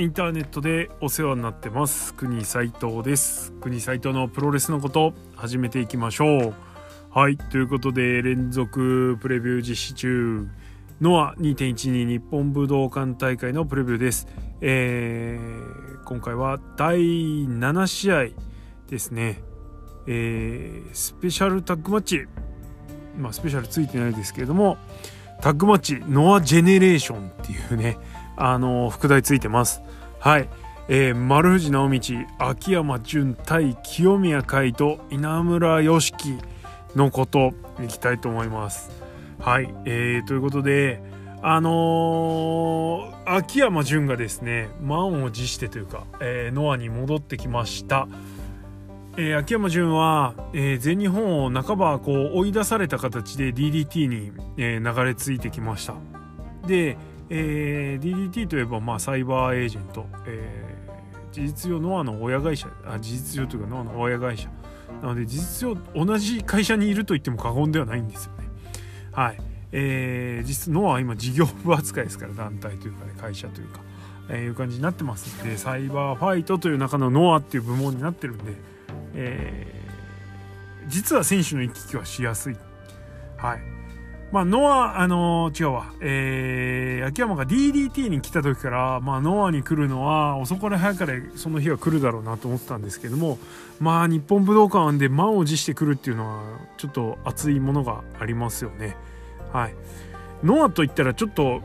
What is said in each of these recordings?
インターネットでお世話になってます。国斉藤です。国斉藤のプロレスのこと始めていきましょう。はいということで連続プレビュー実施中ノア2.12日本武道館大会のプレビューです、えー、今回は第7試合ですね、えー、スペシャルタッグマッチ。まあスペシャルついてないですけれどもタッグマッチノアジェネレーションっていうねあの副題ついてます。はい、えー、丸藤直道秋山純対清宮海斗稲村良樹のこといきたいと思います。はい、えー、ということであのー、秋山純がですね満を持してというか、えー、ノアに戻ってきました。えー、秋山純は、えー、全日本を半ばこう追い出された形で DDT に、えー、流れ着いてきました。で、えー、DDT といえば、まあ、サイバーエージェント、えー、事実上ノアの親会社あ事実上というかノアの親会社。なので事実上同じ会社にいると言っても過言ではないんですよね。はい。えー、実質ノアは今事業部扱いですから団体というかね会社というか、えー、いう感じになってますんでサイバーファイトという中のノアっていう部門になってるんで、えー、実は選手の行き来はしやすい。はい。まあ、ノア、あのー、違うわ、えー、秋山が DDT に来た時から、まあ、ノアに来るのは遅かれ早かれその日は来るだろうなと思ってたんですけども、まあ、日本武道館で満を持してくるっていうのは、ちょっと熱いものがありますよね。はい。ノアといったら、ちょっと、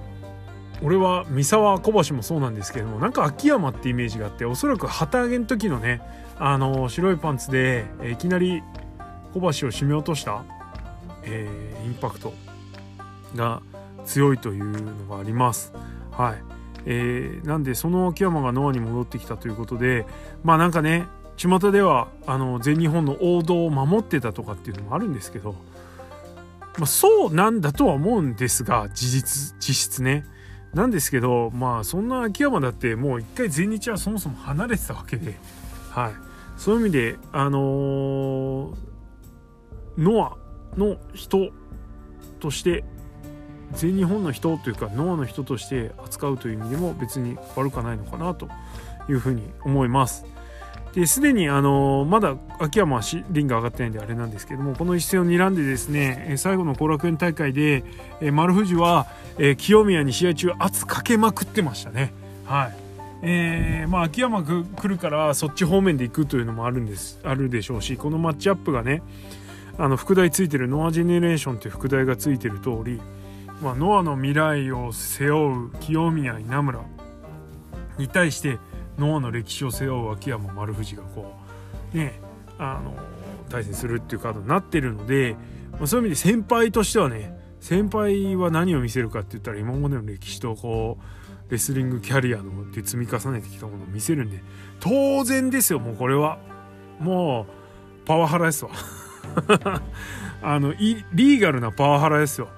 俺は三沢小橋もそうなんですけども、なんか秋山ってイメージがあって、おそらく旗揚げの時のね、あのー、白いパンツで、いきなり小橋を締め落とした、えー、インパクト。が強いというのがあります。はい。えー、なんでその秋山がノアに戻ってきたということでまあなんかね巷ではあの全日本の王道を守ってたとかっていうのもあるんですけど、まあ、そうなんだとは思うんですが事実実質ね。なんですけどまあそんな秋山だってもう一回全日はそもそも離れてたわけで、はい、そういう意味であのー、ノアの人として全日本の人というかノアの人として扱うという意味でも別に悪くはないのかなというふうに思います。ですでにあのまだ秋山はリンが上がってないんであれなんですけどもこの一戦を睨んでですね最後の後楽園大会で丸藤は清宮に試合中圧かけまくってましたね。はいえーまあ、秋山が来るからそっち方面で行くというのもあるんですあるでしょうしこのマッチアップがねあの副題ついてるノアジェネレーションという副題がついてる通りまあ、ノアの未来を背負う清宮稲村に対してノアの歴史を背負う秋山丸藤がこうねあの対戦するっていうカードになってるので、まあ、そういう意味で先輩としてはね先輩は何を見せるかって言ったら今までの歴史とこうレスリングキャリアので積み重ねてきたものを見せるんで当然ですよもうこれは。もうパワハラですわ。あのリーガルなパワハラですよ。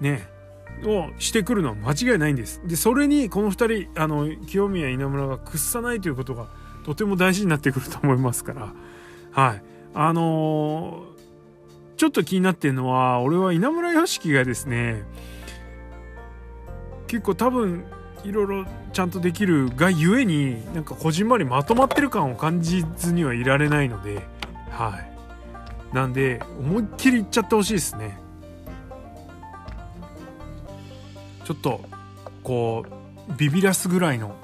ね。をしてくるのは間違いないんです。で、それにこの2人、あの、清宮稲村が屈さないということがとても大事になってくると思いますから、はい。あのー、ちょっと気になってるのは、俺は稲村良樹がですね、結構多分、いろいろちゃんとできるがゆえに、なんかこじんまりまとまってる感を感じずにはいられないので、はい。なんで、思いっきりいっちゃってほしいですね。ちょっとこうビビらすぐらいの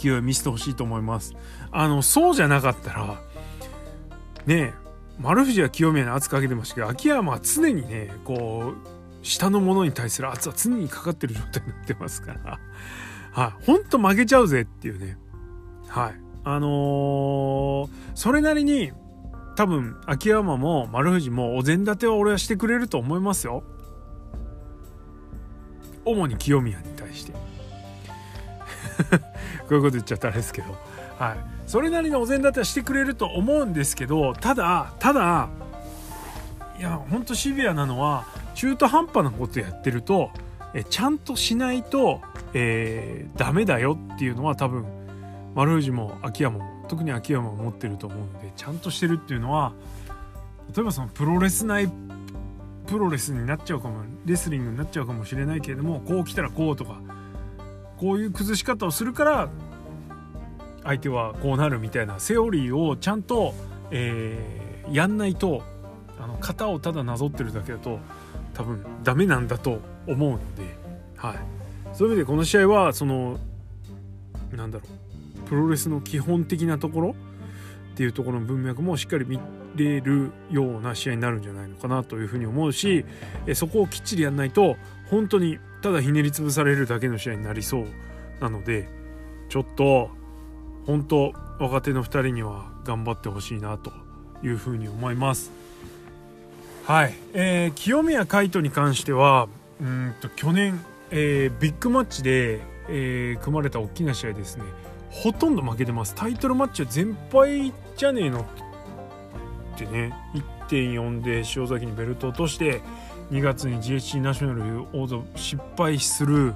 勢いを見せてほしいと思います。あのそうじゃなかったらね丸藤は清宮に圧かけてましたけど秋山は常にねこう下の者に対する圧は常にかかってる状態になってますから。はい、ほんと負けちゃうぜっていうね。はい。あのー、それなりに多分秋山も丸藤もお膳立ては俺はしてくれると思いますよ。主に清宮に対して。こういうこと言っちゃったらあれですけど、はい、それなりのお膳立てはしてくれると思うんですけどただただいやほんとシビアなのは中途半端なことやってるとえちゃんとしないと、えー、ダメだよっていうのは多分丸藤も秋山も特に秋山も持ってると思うんでちゃんとしてるっていうのは例えばそのプロレス内プロレスになっちゃうかもレスリングになっちゃうかもしれないけれどもこう来たらこうとかこういう崩し方をするから相手はこうなるみたいなセオリーをちゃんと、えー、やんないとあの型をただなぞってるだけだと多分ダメなんだと思うので、はい、そういう意味でこの試合はそのなんだろうプロレスの基本的なところっていうところの文脈もしっかり見れるような試合になるんじゃないのかなというふうに思うしそこをきっちりやんないと本当にただひねり潰されるだけの試合になりそうなのでちょっと本当若手の2人には頑張ってほしいなというふうに思います。はい、えー、清宮海斗に関してはうんと去年、えー、ビッグマッチで、えー、組まれた大きな試合ですね。ほとんど負けてます。タイトルマッチは全敗じゃねえのってね1.4で塩崎にベルト落として2月に GHC ナショナル王座失敗する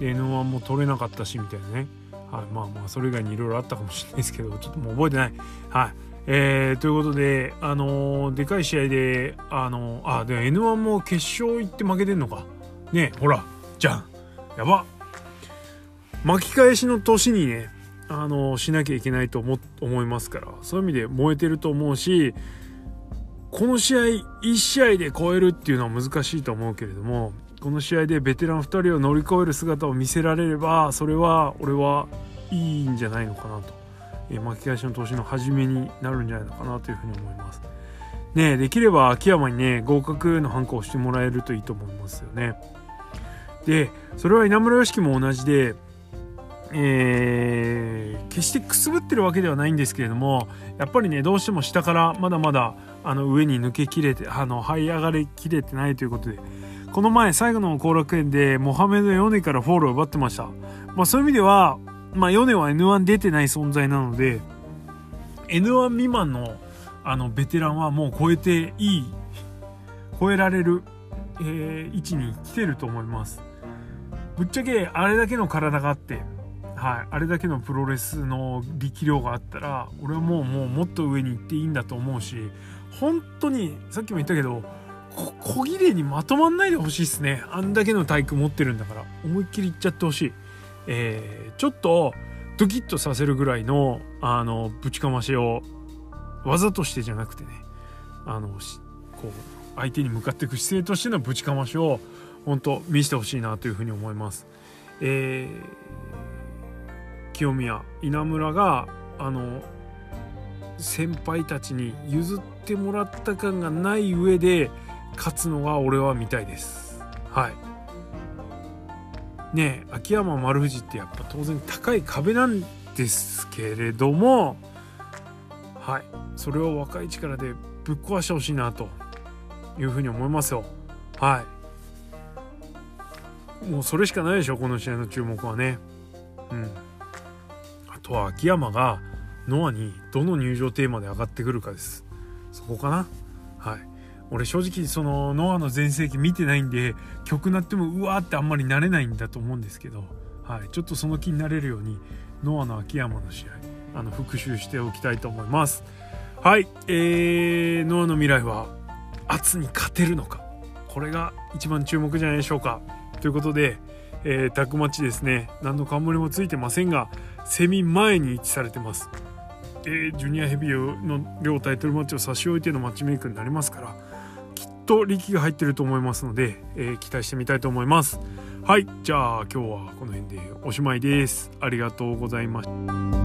で N1 も取れなかったしみたいなね、はい、まあまあそれ以外にいろいろあったかもしれないですけどちょっともう覚えてない。はいえー、ということで、あのー、でかい試合で、あのー、あ、でも、N1 も決勝行って負けてんのか。ねほら、じゃん。やば。巻き返しの年にね、あのしなきゃいけないと思思いますから、そういう意味で燃えてると思うし、この試合1試合で超えるっていうのは難しいと思うけれどもこの試合でベテラン2人を乗り越える姿を見せられればそれは俺はいいんじゃないのかなと、え巻き返しの投資の始めになるんじゃないのかなというふうに思います。ねできれば秋山にね合格のハンコをしてもらえるといいと思いますよね。でそれは稲村良樹も同じでえー、決してくすぶってるわけではないんですけれどもやっぱりねどうしても下からまだまだあの上に抜けきれてあの這い上がりきれてないということでこの前最後の後楽園でモハメド・ヨネからフォールを奪ってました、まあ、そういう意味では、まあ、ヨネは N1 出てない存在なので N1 未満のあのベテランはもう超えていい超えられる、えー、位置に来てると思います。ぶっちゃけあれだけの体があってはい、あれだけのプロレスの力量があったら俺はもうもうもっと上に行っていいんだと思うし本当にさっきも言ったけど小切れにまとまんないでほしいっすね。あんだけの体育持ってるんだから。思いっきりいっちゃってほしい、えー、ちょっとドキッとさせるぐらいのあのぶちかましを技としてじゃなくてね。あのこう相手に向かっていく姿勢としてのぶちかましを本当見せてほしいなというふうに思います。えー、清宮稲村があの先輩たちに譲ってもらった感がない上で勝つのが俺は見たいです。はい。ね秋山丸藤ってやっぱ当然高い壁なんですけれどもはい。それを若い力でぶっ壊してほしいなというふうに思いますよ。はい。もうそれしかないでしょこの試合の注目はね。うん。とは秋山がノアにどの入場テーマで上がってくるかです。そこかな？はい。俺正直そのノアの全盛期見てないんで曲鳴ってもうわーってあんまりなれないんだと思うんですけど、はい、ちょっとその気になれるようにノアの秋山の試合あの復習しておきたいと思います。はい。えー、ノアの未来は圧に勝てるのか？これが一番注目じゃないでしょうか。ということで、えー、タッグマチですね。何の冠もついてませんがセミ前に位置されてます。えー、ジュニアヘビーの両タイトルマッチを差し置いてのマッチメイクになりますからきっと力が入ってると思いますので、えー、期待してみたいと思います。はい。じゃあ今日はこの辺でおしまいです。ありがとうございました。